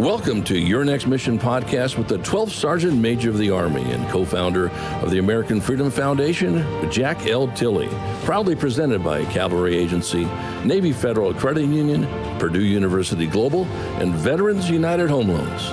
Welcome to Your Next Mission podcast with the 12th Sergeant Major of the Army and co founder of the American Freedom Foundation, Jack L. Tilley. Proudly presented by Cavalry Agency, Navy Federal Credit Union, Purdue University Global, and Veterans United Home Loans.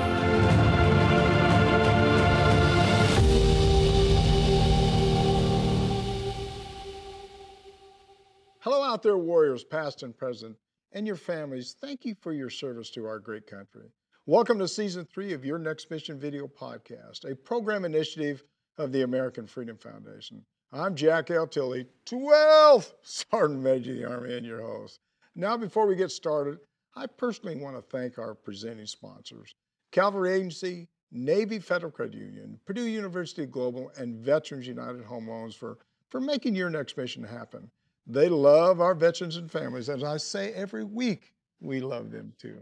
Hello, out there, warriors, past and present, and your families. Thank you for your service to our great country. Welcome to season three of Your Next Mission Video Podcast, a program initiative of the American Freedom Foundation. I'm Jack L. Tilley, 12th Sergeant Major of the Army, and your host. Now, before we get started, I personally want to thank our presenting sponsors Cavalry Agency, Navy Federal Credit Union, Purdue University Global, and Veterans United Home Loans for, for making Your Next Mission happen. They love our veterans and families. As I say every week, we love them too.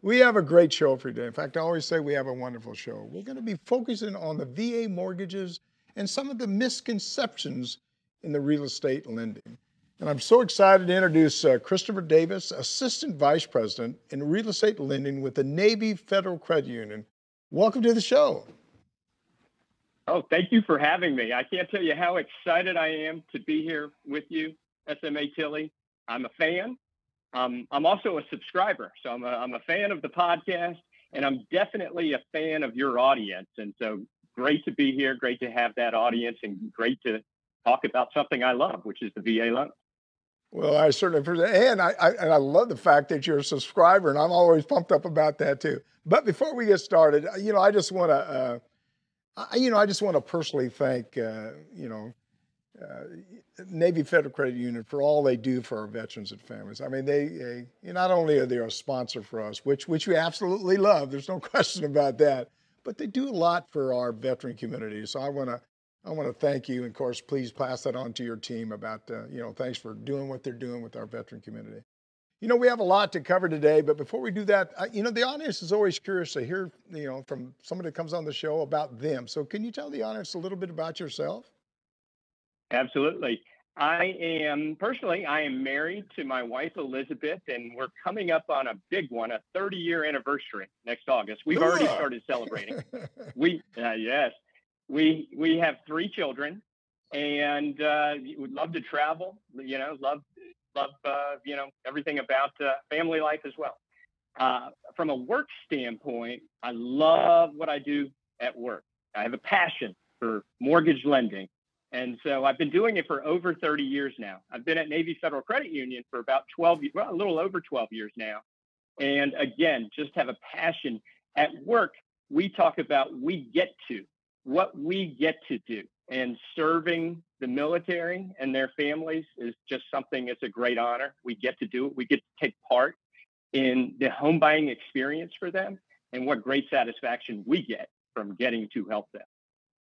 We have a great show for you today. In fact, I always say we have a wonderful show. We're going to be focusing on the VA mortgages and some of the misconceptions in the real estate lending. And I'm so excited to introduce uh, Christopher Davis, Assistant Vice President in Real Estate Lending with the Navy Federal Credit Union. Welcome to the show. Oh, thank you for having me. I can't tell you how excited I am to be here with you, SMA Tilley. I'm a fan. Um, I'm also a subscriber, so I'm a, I'm a fan of the podcast, and I'm definitely a fan of your audience. And so, great to be here. Great to have that audience, and great to talk about something I love, which is the VA loan. Well, I certainly appreciate, and I, I and I love the fact that you're a subscriber, and I'm always pumped up about that too. But before we get started, you know, I just want to, uh, you know, I just want to personally thank, uh, you know, uh, Navy Federal Credit Union for all they do for our veterans and families. I mean, they, they not only are they a sponsor for us, which which we absolutely love. There's no question about that. But they do a lot for our veteran community. So I want to I want to thank you, and of course, please pass that on to your team about uh, you know thanks for doing what they're doing with our veteran community. You know, we have a lot to cover today, but before we do that, I, you know, the audience is always curious to hear, you know, from somebody that comes on the show about them. So, can you tell the audience a little bit about yourself? Absolutely. I am personally, I am married to my wife Elizabeth, and we're coming up on a big one, a 30 year anniversary next August. We've already started celebrating. we, uh, yes, we we have three children, and uh, would love to travel. You know, love love uh, you know everything about uh, family life as well. Uh, from a work standpoint, I love what I do at work. I have a passion for mortgage lending and so I've been doing it for over 30 years now. I've been at Navy Federal Credit Union for about 12, well, a little over 12 years now. And again, just have a passion. At work, we talk about we get to, what we get to do. And serving the military and their families is just something, it's a great honor. We get to do it. We get to take part in the home buying experience for them. And what great satisfaction we get from getting to help them.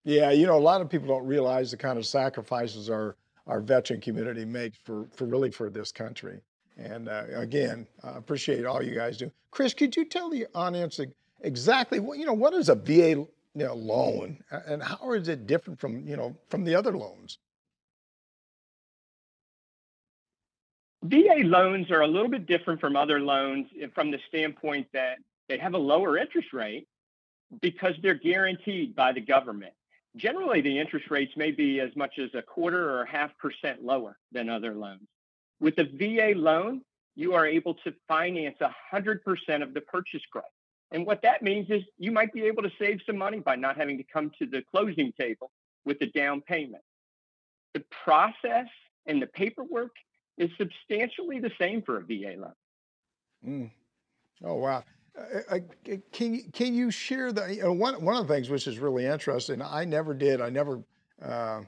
Yeah, you know, a lot of people don't realize the kind of sacrifices our our veteran community makes for for really for this country. And uh, again, I appreciate all you guys do. Chris, could you tell the audience exactly what you know? What is a VA you know, loan, and how is it different from you know from the other loans? VA loans are a little bit different from other loans from the standpoint that they have a lower interest rate because they're guaranteed by the government generally the interest rates may be as much as a quarter or a half percent lower than other loans. With the VA loan, you are able to finance 100% of the purchase price. And what that means is you might be able to save some money by not having to come to the closing table with the down payment. The process and the paperwork is substantially the same for a VA loan. Mm. Oh, wow. Uh, can can you share the you know, one one of the things which is really interesting? I never did. I never uh,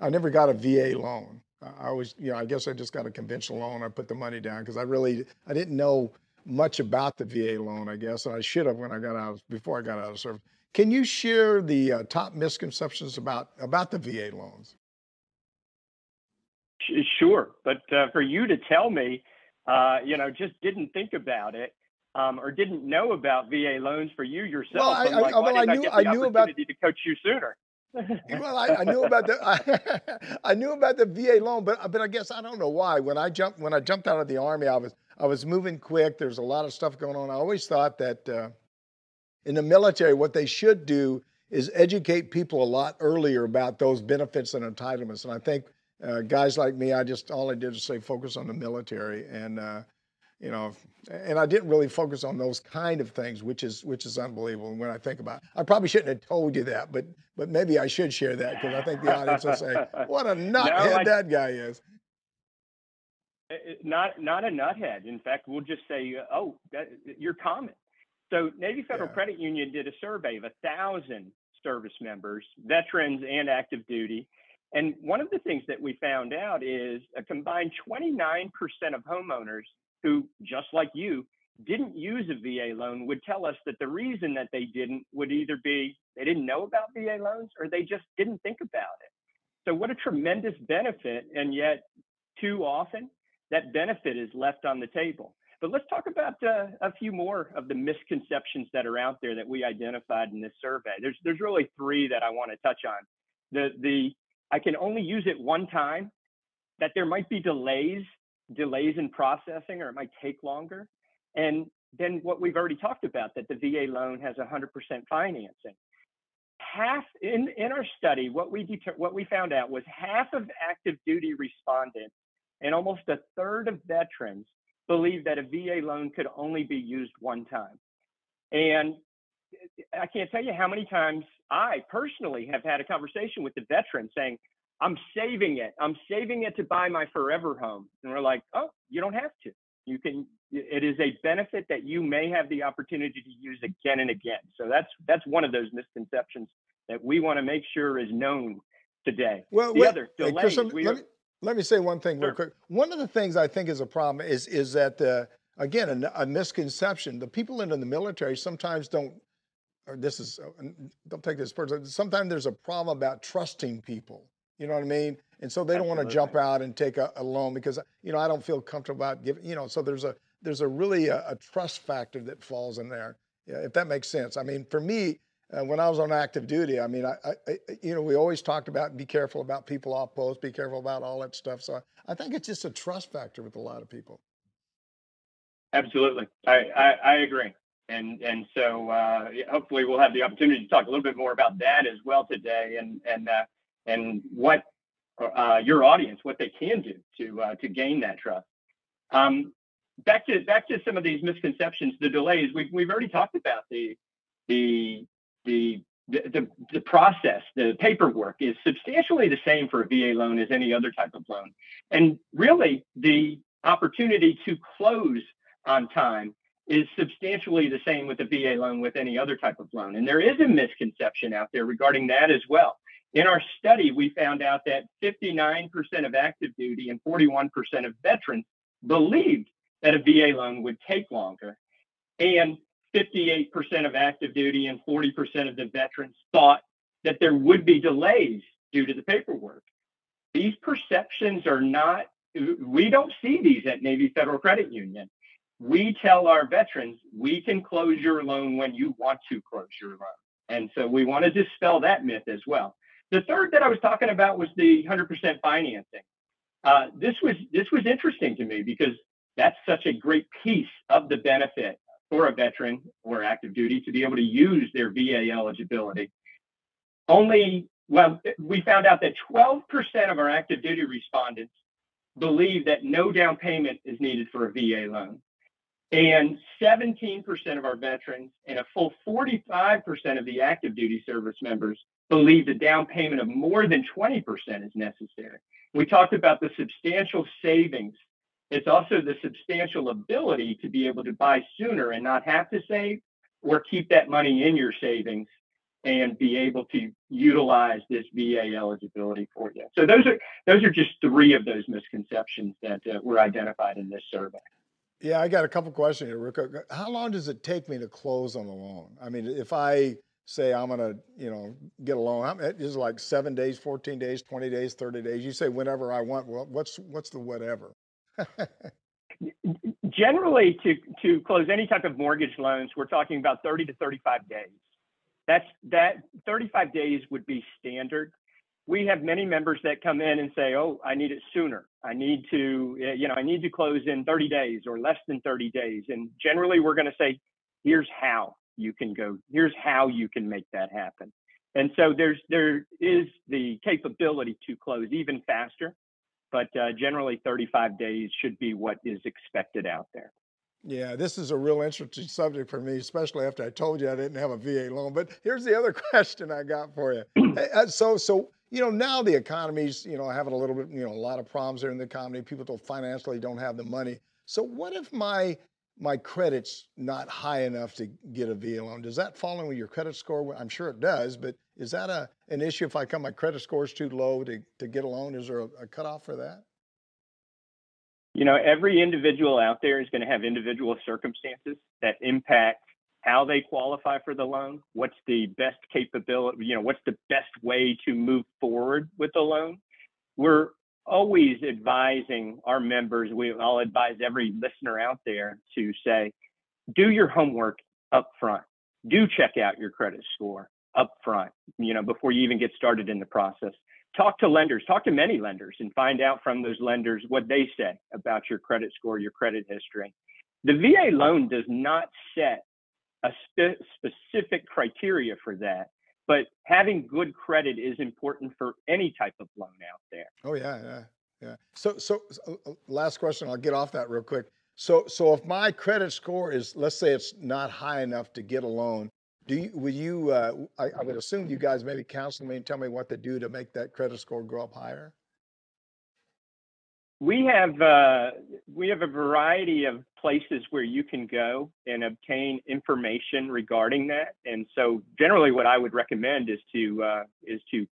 I never got a VA loan. I was you know I guess I just got a conventional loan. I put the money down because I really I didn't know much about the VA loan. I guess and I should have when I got out before I got out of service. Can you share the uh, top misconceptions about about the VA loans? Sure, but uh, for you to tell me, uh, you know, just didn't think about it um, or didn't know about VA loans for you yourself. Well, I, like, I, well, I knew, I, I knew about to coach you sooner. well, I, I, knew about the I, I, knew about the VA loan, but but I guess I don't know why. When I jumped when I jumped out of the army, I was I was moving quick. There's a lot of stuff going on. I always thought that uh, in the military, what they should do is educate people a lot earlier about those benefits and entitlements. And I think uh, guys like me, I just all I did was say focus on the military, and uh, you know, and I didn't really focus on those kind of things, which is which is unbelievable when I think about. It. I probably shouldn't have told you that, but but maybe I should share that because I think the audience will say, "What a nuthead no, that guy is." Eh, eh, not not a nuthead. In fact, we'll just say, "Oh, that, you're common." So Navy Federal yeah. Credit Union did a survey of a thousand service members, veterans and active duty. And one of the things that we found out is a combined 29% of homeowners who, just like you, didn't use a VA loan would tell us that the reason that they didn't would either be they didn't know about VA loans or they just didn't think about it. So, what a tremendous benefit. And yet, too often, that benefit is left on the table. But let's talk about uh, a few more of the misconceptions that are out there that we identified in this survey. There's there's really three that I want to touch on. The the I can only use it one time. That there might be delays delays in processing or it might take longer. And then what we've already talked about that the VA loan has 100% financing. Half in in our study, what we deter- what we found out was half of active duty respondents and almost a third of veterans believe that a VA loan could only be used one time. And eh, I can't tell you how many times I personally have had a conversation with the veteran saying, I'm saving it. I'm saving it to buy my forever home. And we're like, oh, you don't have to. You can, it is a benefit that you may have the opportunity to use again and again. So that's that's one of those misconceptions that we want to make sure is known today. Well, the wait, other delays, hey, Chris, let, me, let me say one thing sure. real quick. One of the things I think is a problem is is that uh, again a, a, misconception. The people in the military sometimes don't. Or this is uh, don't take this personally. Sometimes there's a problem about trusting people. You know what I mean? And so they don't want to jump out and take a, a, loan because you know I don't feel comfortable about giving. You know, so there's a there's a really a, a trust factor that falls in there. Yeah, if that makes sense. I mean, for me, uh, when I was on active duty, I mean, I, I, you know, we always talked about be careful about people off post, be careful about all that stuff. So I think it's just a trust factor with a lot of people. Absolutely, I I, I agree, and and so uh, hopefully we'll have the opportunity to talk a little bit more about that as well today, and and uh, and what uh, your audience what they can do to uh, to gain that trust. Um, back to back to some of these misconceptions, the delays. We've we've already talked about the the the the, the process, the paperwork is substantially the same for a VA loan as any other type of loan. And really, the opportunity to close on time is substantially the same with a VA loan with any other type of loan. And there is a misconception out there regarding that as well. In our study, we found out that 59% of active duty and 41% of veterans believed that a VA loan would take longer. And 58% of active duty and 40% of the veterans thought that there would be delays due to the paperwork. These perceptions are not, we don't see these at Navy Federal Credit Union. We tell our veterans, we can close your loan when you want to close your loan. And so we want to dispel that myth as well. The third that I was talking about was the 100% financing. Uh, this was this was interesting to me because that's such a great piece of the benefit for a veteran or active duty to be able to use their VA eligibility. Only, well, we found out that 12% of our active duty respondents believe that no down payment is needed for a VA loan. And 17% of our veterans and a full 45% of the active duty service members believe the down payment of more than 20% is necessary. We talked about the substantial savings it's also the substantial ability to be able to buy sooner and not have to save or keep that money in your savings and be able to utilize this VA eligibility for you. So those are those are just three of those misconceptions that uh, were identified in this survey. Yeah, I got a couple questions here, Rick. How long does it take me to close on the loan? I mean, if I say I'm going to, you know, get a loan, is it like seven days, 14 days, 20 days, 30 days? You say whenever I want. Well, what's what's the whatever? Generally, to to close any type of mortgage loans, we're talking about 30 to 35 days. That's that 35 days would be standard. We have many members that come in and say, "Oh, I need it sooner. I need to, eh, you know, I need to close in 30 days or less than 30 days." And generally, we're going to say, "Here's how." You can go, here's how you can make that happen. And so there's there is the capability to close even faster, but uh, generally 35 days should be what is expected out there. Yeah, this is a real interesting subject for me, especially after I told you I didn't have a VA loan. But here's the other question I got for you. So, so you know, now the economy's you know having a little bit, you know, a lot of problems there in the economy. People don't financially don't have the money. So, what if my my credit's not high enough to get a VA loan? Does that fall in with your credit score? I'm sure it does, but is that a an issue if I come my credit score is too low to to get a loan? Is there a, a cutoff for that? You know, every individual out there is going to have individual circumstances that impact how they qualify for the loan, what's the best capability, you know, what's the best way to move forward with the loan. We're always advising our members, we, I'll advise every listener out there to say, do your homework up front. Do check out your credit score up front, you know, before you even get started in the process talk to lenders, talk to many lenders and find out from those lenders what they say about your credit score, your credit history. The VA loan does not set a spe- specific criteria for that, but having good credit is important for any type of loan out there. Oh yeah, yeah, yeah. So, so, so uh, last question. I'll get off that real quick. So, so if my credit score is, let's say, it's not high enough to get a loan, do you, will you, uh, I, I would assume you guys maybe counsel me and tell me what to do to make that credit score go up higher? We have uh, we have a variety of places where you can go and obtain information regarding that. And so, generally, what I would recommend is to uh, is to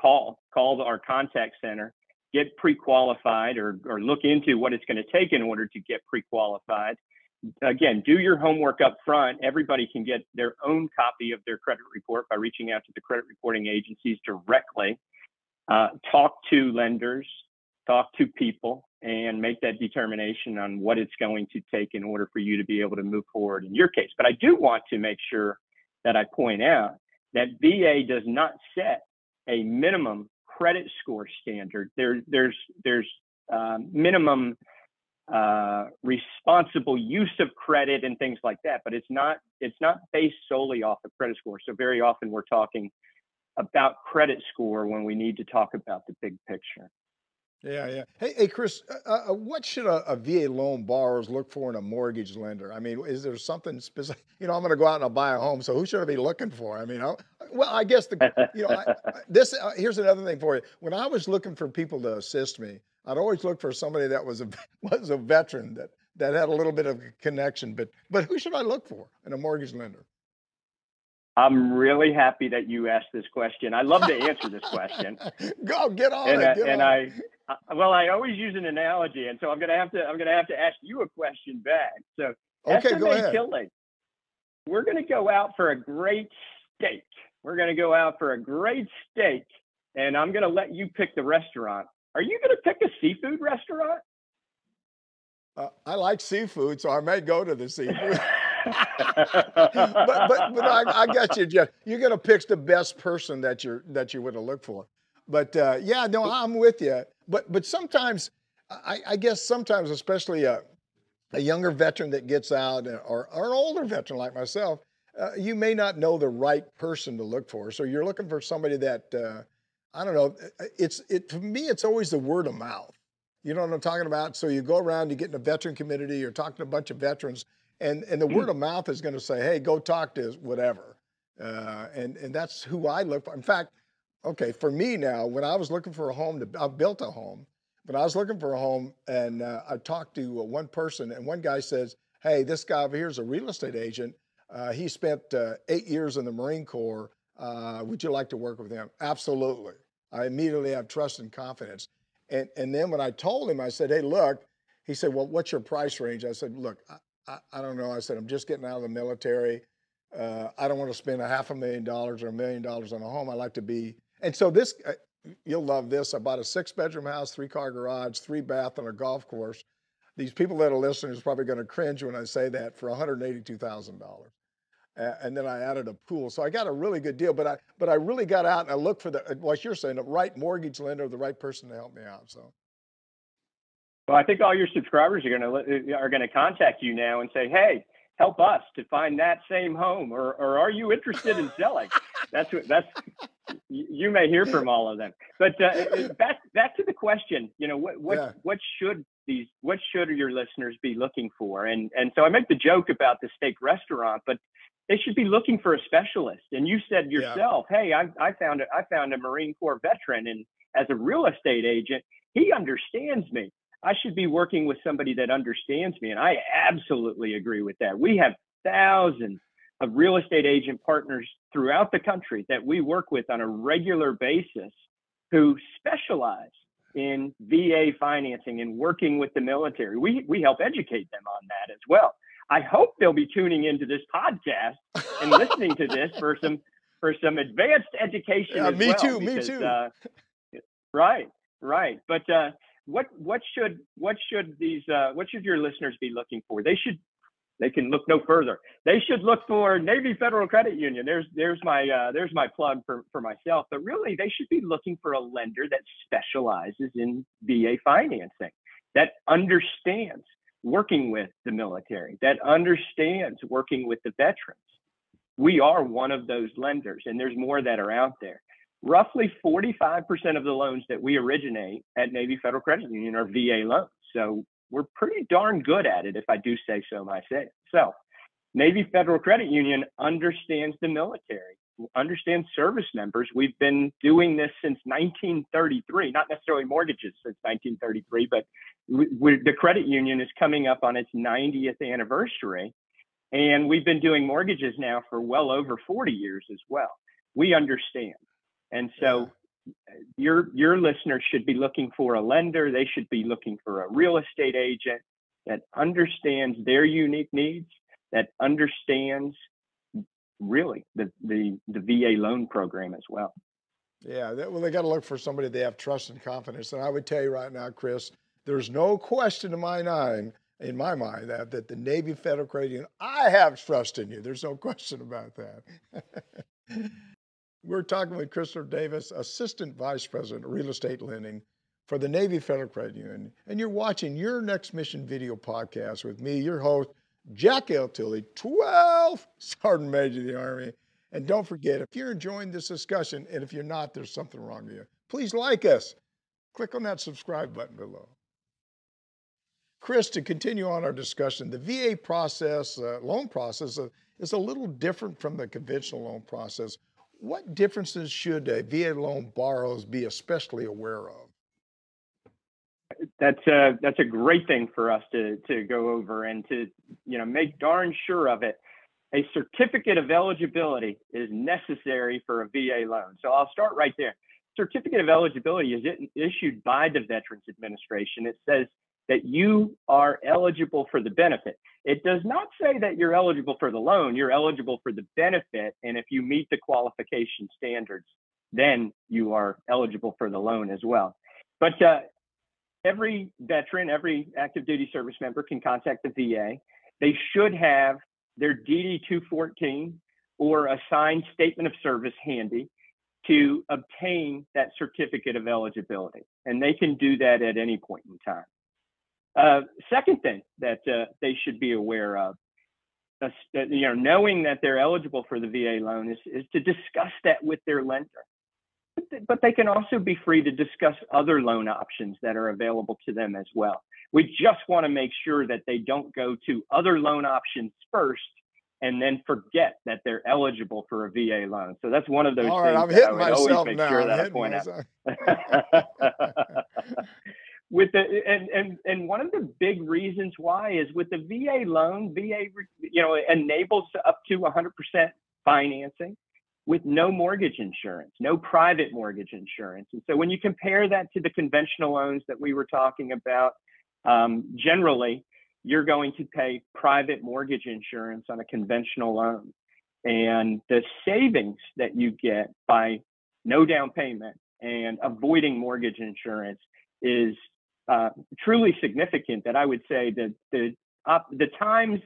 call call our contact center, get pre-qualified, or or look into what it's going to take in order to get pre-qualified, again, do your homework up front. Everybody can get their own copy of their credit report by reaching out to the credit reporting agencies directly. Uh, talk to lenders, talk to people, and make that determination on what it's going to take in order for you to be able to move forward in your case. But I do want to make sure that I point out that VA does not set a minimum credit score standard. There, there's there's uh, minimum uh, responsible use of credit and things like that. But it's not it's not based solely off of credit score. So very often we're talking about credit score when we need to talk about the big picture. Yeah, yeah. Hey, hey, Chris, uh, uh, uh what should a, a, VA loan borrowers look for in a mortgage lender? I mean, is there something specific? You know, I'm going to go out and I'll buy a home, so who should I be looking for? I mean, I, well, I guess the you know I, this. Uh, here's another thing for you. When I was looking for people to assist me, I'd always look for somebody that was a was a veteran that that had a little bit of a connection. But but who should I look for in a mortgage lender? I'm really happy that you asked this question. I love to answer this question. Go get on and, it. Get and on I, I, well, I always use an analogy, and so I'm gonna have to I'm gonna have to ask you a question back. So, okay, SMA go ahead. Killing, we're gonna go out for a great steak. We're gonna go out for a great steak, and I'm gonna let you pick the restaurant. Are you going to pick a seafood restaurant? Uh, I like seafood, so I may go to the seafood. but but, but I, I got you, Jeff. You're going to pick the best person that you're that you would have looked for. But uh, yeah, no, I'm with you. But but sometimes, I, I guess sometimes, especially a, a younger veteran that gets out, or, or an older veteran like myself, uh, you may not know the right person to look for. So you're looking for somebody that uh, I don't know. It's it for me. It's always the word of mouth. You know what I'm talking about? So you go around, you get in a veteran community, you're talking to a bunch of veterans, and and the word of mouth is going to say, hey, go talk to whatever, uh, and and that's who I look for. In fact, okay, for me now, when I was looking for a home, to, I built a home, but I was looking for a home, and uh, I talked to uh, one person, and one guy says, hey, this guy over here is a real estate agent. Uh, he spent uh, eight years in the Marine Corps. Uh, would you like to work with him? Absolutely. I immediately have trust and confidence. And, and then when I told him, I said, hey, look, he said, well, what's your price range? I said, look, I, I, I don't know. I said, I'm just getting out of the military. Uh, I don't want to spend a half a million dollars or a million dollars on a home. I like to be. And so this, uh, you'll love this. I bought a six bedroom house, three car garage, three bath, and a golf course. These people that are listening is probably going to cringe when I say that for $182,000 and then I added a pool. So I got a really good deal. But I but I really got out and I looked for the what you're saying, the right mortgage lender, the right person to help me out. So. Well, I think all your subscribers are going to are going to contact you now and say, "Hey, help us to find that same home or, or are you interested in selling that's what that's you may hear from all of them but uh, back back to the question you know what what yeah. what should these what should your listeners be looking for and and so i make the joke about the steak restaurant but they should be looking for a specialist and you said yourself yeah. hey I, I found a, I found a marine corps veteran and as a real estate agent he understands me I should be working with somebody that understands me. And I absolutely agree with that. We have thousands of real estate agent partners throughout the country that we work with on a regular basis who specialize in VA financing and working with the military. We, we help educate them on that as well. I hope they'll be tuning into this podcast and listening to this for some for some advanced education. Yeah, me well, too. Because, me too. Uh, right, right. But uh, what what should what should these uh, what should your listeners be looking for? They should they can look no further. They should look for Navy Federal Credit Union. There's there's my uh, there's my plug for for myself. But really, they should be looking for a lender that specializes in VA financing, that understands working with the military, that understands working with the veterans. We are one of those lenders, and there's more that are out there roughly 45% of the loans that we originate at Navy Federal Credit Union are VA loans. So we're pretty darn good at it, if I do say so myself. Navy Federal Credit Union understands the military, understands service members. We've been doing this since 1933, not necessarily mortgages since 1933, but the credit union is coming up on its 90th anniversary. And we've been doing mortgages now for well over 40 years as well. We understand. And so your your listeners should be looking for a lender. They should be looking for a real estate agent that understands their unique needs, that understands really the the, the VA loan program as well. Yeah, well, they got to look for somebody they have trust and confidence. And I would tell you right now, Chris, there's no question in my mind, in my mind, that that the Navy Federal Credit Union, I have trust in you. There's no question about that. We're talking with Christopher Davis, Assistant Vice President of Real Estate Lending for the Navy Federal Credit Union. And you're watching your Next Mission video podcast with me, your host, Jack L. Tilley, 12 Sergeant Major of the Army. And don't forget, if you're enjoying this discussion, and if you're not, there's something wrong with you, please like us. Click on that subscribe button below. Chris, to continue on our discussion, the VA process, uh, loan process, uh, is a little different from the conventional loan process. What differences should a VA loan borrowers be especially aware of? That's a that's a great thing for us to to go over and to you know make darn sure of it. A certificate of eligibility is necessary for a VA loan. So I'll start right there. Certificate of eligibility is issued by the Veterans Administration. It says that you are eligible for the benefit. It does not say that you're eligible for the loan, you're eligible for the benefit. And if you meet the qualification standards, then you are eligible for the loan as well. But uh, every veteran, every active duty service member can contact the VA. They should have their DD 214 or a signed statement of service handy to obtain that certificate of eligibility. And they can do that at any point in time. Uh, second thing that uh, they should be aware of, uh, you know, knowing that they're eligible for the VA loan is, is to discuss that with their lender. But they can also be free to discuss other loan options that are available to them as well. We just want to make sure that they don't go to other loan options first and then forget that they're eligible for a VA loan. So that's one of those All things right, I'm hitting I myself make now. sure I'm that I point out. with the and and and one of the big reasons why is with the VA loan, VA you know enables up to 100% financing with no mortgage insurance, no private mortgage insurance. And so when you compare that to the conventional loans that we were talking about, um, generally you're going to pay private mortgage insurance on a conventional loan. And the savings that you get by no down payment and avoiding mortgage insurance is uh, truly significant that I would say that the uh, the times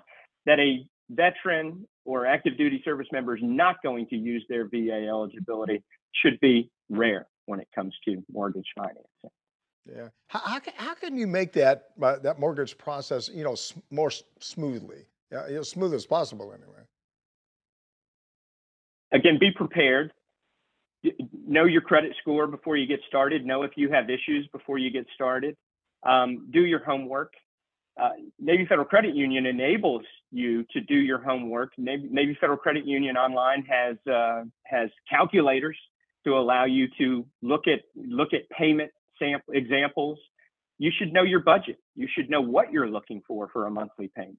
that a veteran or active duty service member is not going to use their VA eligibility should be rare when it comes to mortgage financing. Yeah. How, how, can, how can you make that uh, that mortgage process, you know, more smoothly? as smooth as possible, anyway. Again, be prepared. Know your credit score before you get started. Know if you have issues before you get started. Um, do your homework. Uh, Navy Federal Credit Union enables you to do your homework. Navy, Navy Federal Credit Union online has uh, has calculators to allow you to look at look at payment sample examples. You should know your budget. You should know what you're looking for for a monthly payment.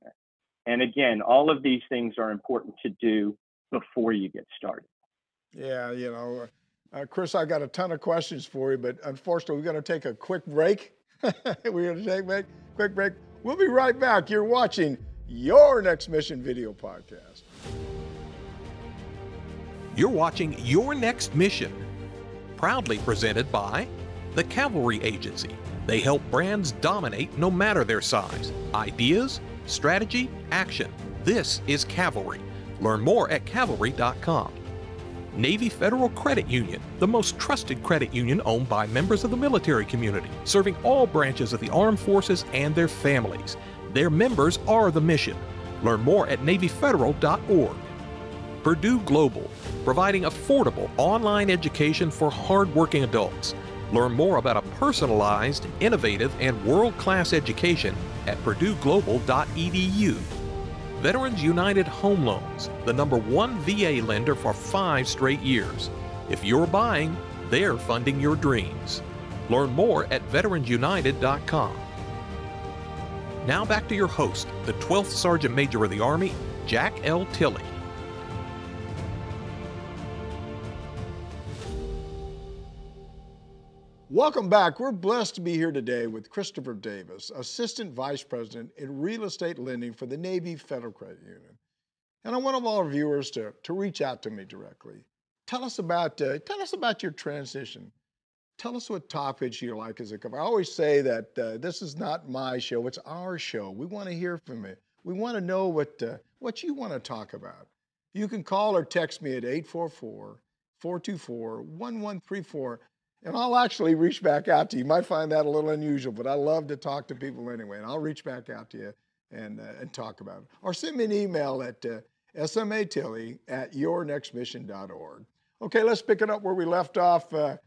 And again, all of these things are important to do before you get started. Yeah, you know, uh, Chris, I got a ton of questions for you, but unfortunately, we're going to take a quick break. we're going to take a quick break. We'll be right back. You're watching your Next Mission video podcast. You're watching Your Next Mission, proudly presented by the Cavalry Agency. They help brands dominate no matter their size. Ideas, strategy, action. This is Cavalry. Learn more at cavalry.com. Navy Federal Credit Union, the most trusted credit union owned by members of the military community, serving all branches of the armed forces and their families. Their members are the mission. Learn more at NavyFederal.org. Purdue Global, providing affordable online education for hardworking adults. Learn more about a personalized, innovative, and world class education at PurdueGlobal.edu. Veterans United Home Loans, the number one VA lender for five straight years. If you're buying, they're funding your dreams. Learn more at veteransunited.com. Now back to your host, the 12th Sergeant Major of the Army, Jack L. Tilley. Welcome back. We're blessed to be here today with Christopher Davis, Assistant Vice President in Real Estate Lending for the Navy Federal Credit Union. And I want all our viewers to, to reach out to me directly. Tell us about uh, tell us about your transition. Tell us what topics you like as a cover. I always say that uh, this is not my show; it's our show. We want to hear from you. We want to know what uh, what you want to talk about. You can call or text me at 844 424 1134 and I'll actually reach back out to you. You might find that a little unusual, but I love to talk to people anyway. And I'll reach back out to you and, uh, and talk about it. Or send me an email at uh, smatilley at yournextmission.org. Okay, let's pick it up where we left off. Uh,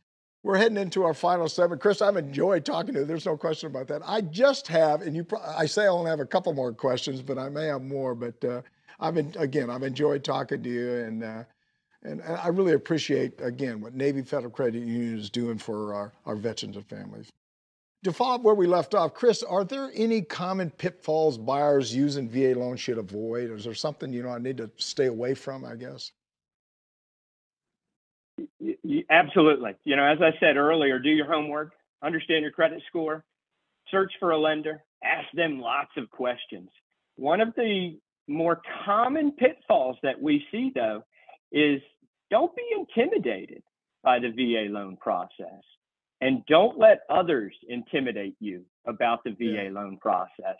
we're heading into our final segment. Chris, I've enjoyed talking to you. There's no question about that. I just have, and you, pro- I say I only have a couple more questions, but I may have more. But uh, I've been, again, I've enjoyed talking to you, and uh, and, I really appreciate, again, what Navy Federal Credit Union is doing for our, our veterans and families. To follow up where we left off, Chris, are there any common pitfalls buyers using VA loans should avoid? Is there something, you know, I need to stay away from, I guess? Absolutely. You know, as I said earlier, do your homework, understand your credit score, search for a lender, ask them lots of questions. One of the more common pitfalls that we see, though, is don't be intimidated by the VA loan process and don't let others intimidate you about the VA yeah. loan process.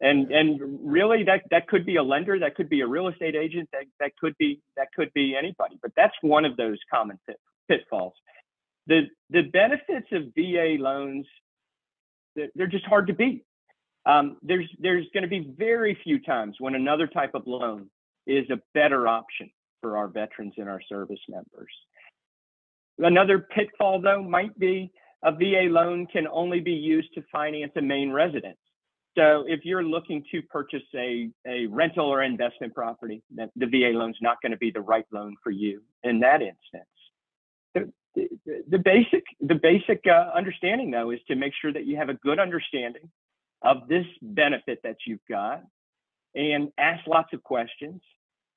And and really that that could be a lender, that could be a real estate agent, that, that could be that could be anybody. But that's one of those common pit, pitfalls. The the benefits of VA loans they're just hard to beat. Um, there's there's going to be very few times when another type of loan is a better option for our veterans and our service members. Another pitfall, though, might be a VA loan can only be used to finance a main residence. So if you're looking to purchase a, a rental or investment property, the VA loan's not going to be the right loan for you in that instance. The, the, the basic the basic uh, understanding though is to make sure that you have a good understanding of this benefit that you've got and ask lots of questions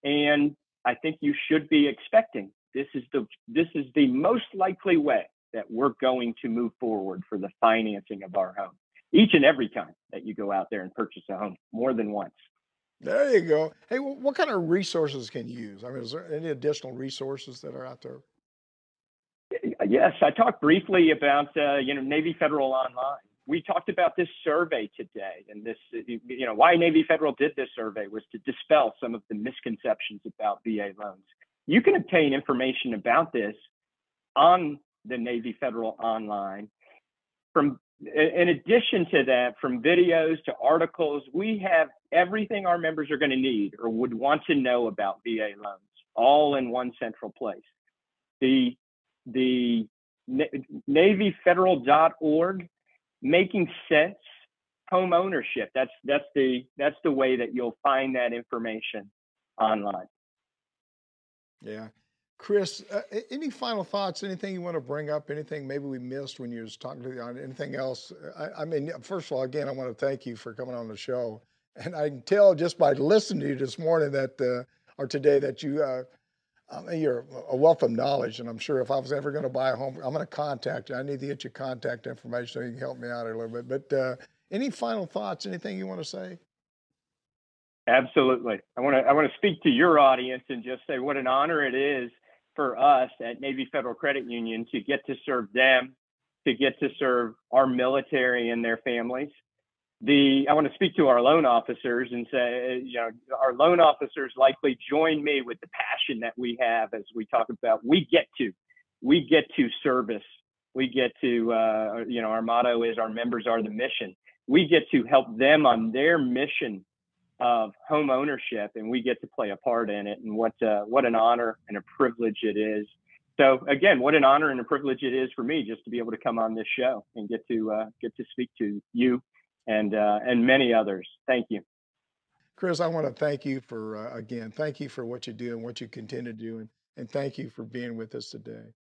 and I think you should be expecting. This is the this is the most likely way that we're going to move forward for the financing of our home each and every time that you go out there and purchase a home more than once. There you go. Hey, what kind of resources can you use? I mean, is there any additional resources that are out there? Yes, I talked briefly about uh, you know Navy Federal Online we talked about this survey today and this you know why navy federal did this survey was to dispel some of the misconceptions about va loans you can obtain information about this on the navy federal online from in addition to that, from videos to articles, we have everything our members are going to need or would want to know about VA loans, all in one central place. The the NavyFederal.org, making sense home ownership. That's that's the that's the way that you'll find that information online. Yeah. Chris, uh, any final thoughts? Anything you want to bring up? Anything maybe we missed when you was talking to the audience? Anything else? I, I, mean, first of all, again, I want to thank you for coming on the show. And I can tell just by listening to you this morning that, uh, or today, that you, uh, Mean, you're a wealth of knowledge. And I'm sure if I was ever going to buy a home, I'm going to contact you. I need to get your contact information so you can help me out a little bit. But uh, any final thoughts? Anything you want to say? Absolutely. I want to I want to speak to your audience and just say what an honor it is for us at Navy Federal Credit Union to get to serve them, to get to serve our military and their families. The I want to speak to our loan officers and say, you know, our loan officers likely join me with the passion that we have as we talk about we get to, we get to service, we get to, uh, you know, our motto is our members are the mission. We get to help them on their mission of home ownership, and we get to play a part in it. And what uh, what an honor and a privilege it is. So again, what an honor and a privilege it is for me just to be able to come on this show and get to uh, get to speak to you and uh, and many others. Thank you. Chris, I want to thank you for uh, again, thank you for what you do and what you continue to do, and, and thank you for being with us today.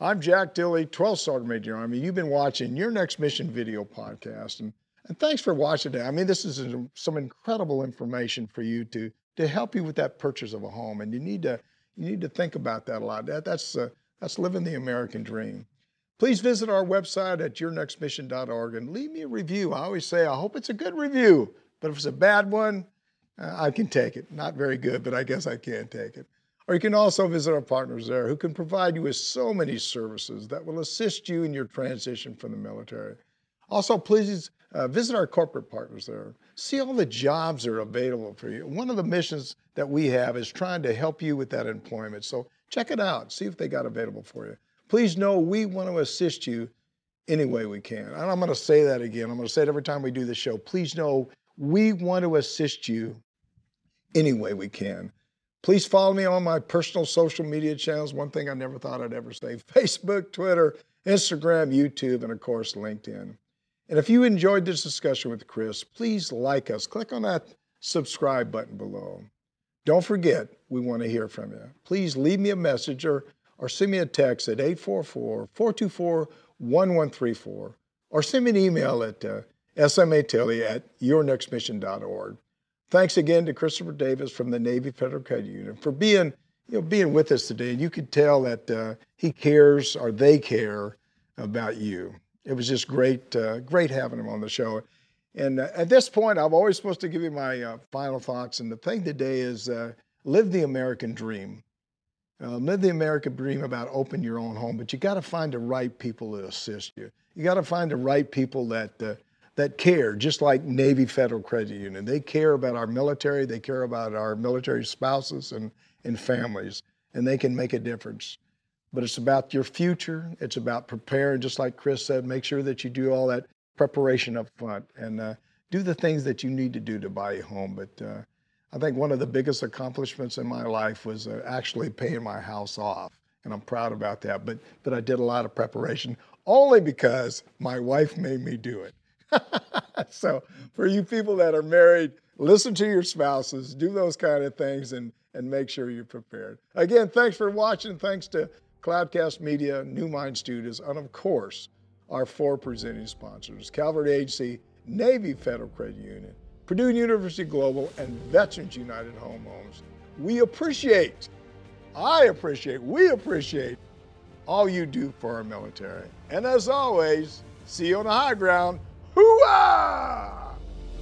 I'm Jack Tilley, 12th Sergeant Major Army. You've been watching your next mission video podcast, and and thanks for watching today. I mean, this is some incredible information for you to to help you with that purchase of a home, and you need to you need to think about that a lot. That that's uh, that's living the American dream. Please visit our website at yournextmission.org and leave me a review. I always say I hope it's a good review, but if it's a bad one, uh, I can take it. Not very good, but I guess I can take it. Or you can also visit our partners there who can provide you with so many services that will assist you in your transition from the military. Also, please uh, visit our corporate partners there. See all the jobs that are available for you. One of the missions that we have is trying to help you with that employment. So check it out. See if they got available for you. Please know we want to assist you any way we can. And I'm going to say that again. I'm going to say it every time we do the show. Please know we want to assist you any way we can. Please follow me on my personal social media channels. One thing I never thought I'd ever say Facebook, Twitter, Instagram, YouTube, and of course, LinkedIn. And if you enjoyed this discussion with Chris, please like us. Click on that subscribe button below. Don't forget, we want to hear from you. Please leave me a message or, or send me a text at 844 424 1134 or send me an email at uh, smatilley at yournextmission.org. Thanks again to Christopher Davis from the Navy Federal Credit Union for being, you know, being with us today. And you could tell that uh, he cares or they care about you it was just great, uh, great having him on the show. And uh, at this point, I'm always supposed to give you my uh, final thoughts. And the thing today is uh, live the American dream. Uh, live the American dream about open your own home, but you got to find the right people to assist you. You got to find the right people that uh, that care, just like Navy Federal Credit Union. They care about our military. They care about our military spouses and and families, and they can make a difference but it's about your future. It's about preparing, just like Chris said, make sure that you do all that preparation up front and uh, do the things that you need to do to buy a home. But uh, I think one of the biggest accomplishments in my life was uh, actually paying my house off. And I'm proud about that. But, but I did a lot of preparation only because my wife made me do it. so for you people that are married, listen to your spouses, do those kind of things, and, and make sure you're prepared. Again, thanks for watching. Thanks to Cloudcast Media, New Mind Studios, and of course, our four presenting sponsors Cavalry Agency, Navy Federal Credit Union, Purdue University Global, and Veterans United Home Loans. We appreciate, I appreciate, we appreciate all you do for our military. And as always, see you on the high ground. Hooah!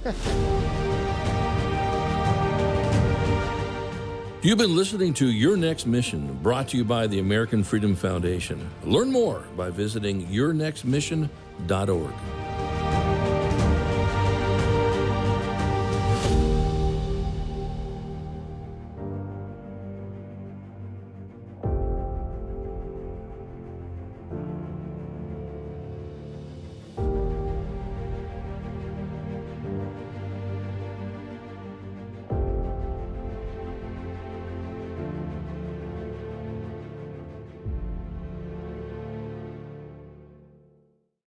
You've been listening to Your Next Mission, brought to you by the American Freedom Foundation. Learn more by visiting yournextmission.org.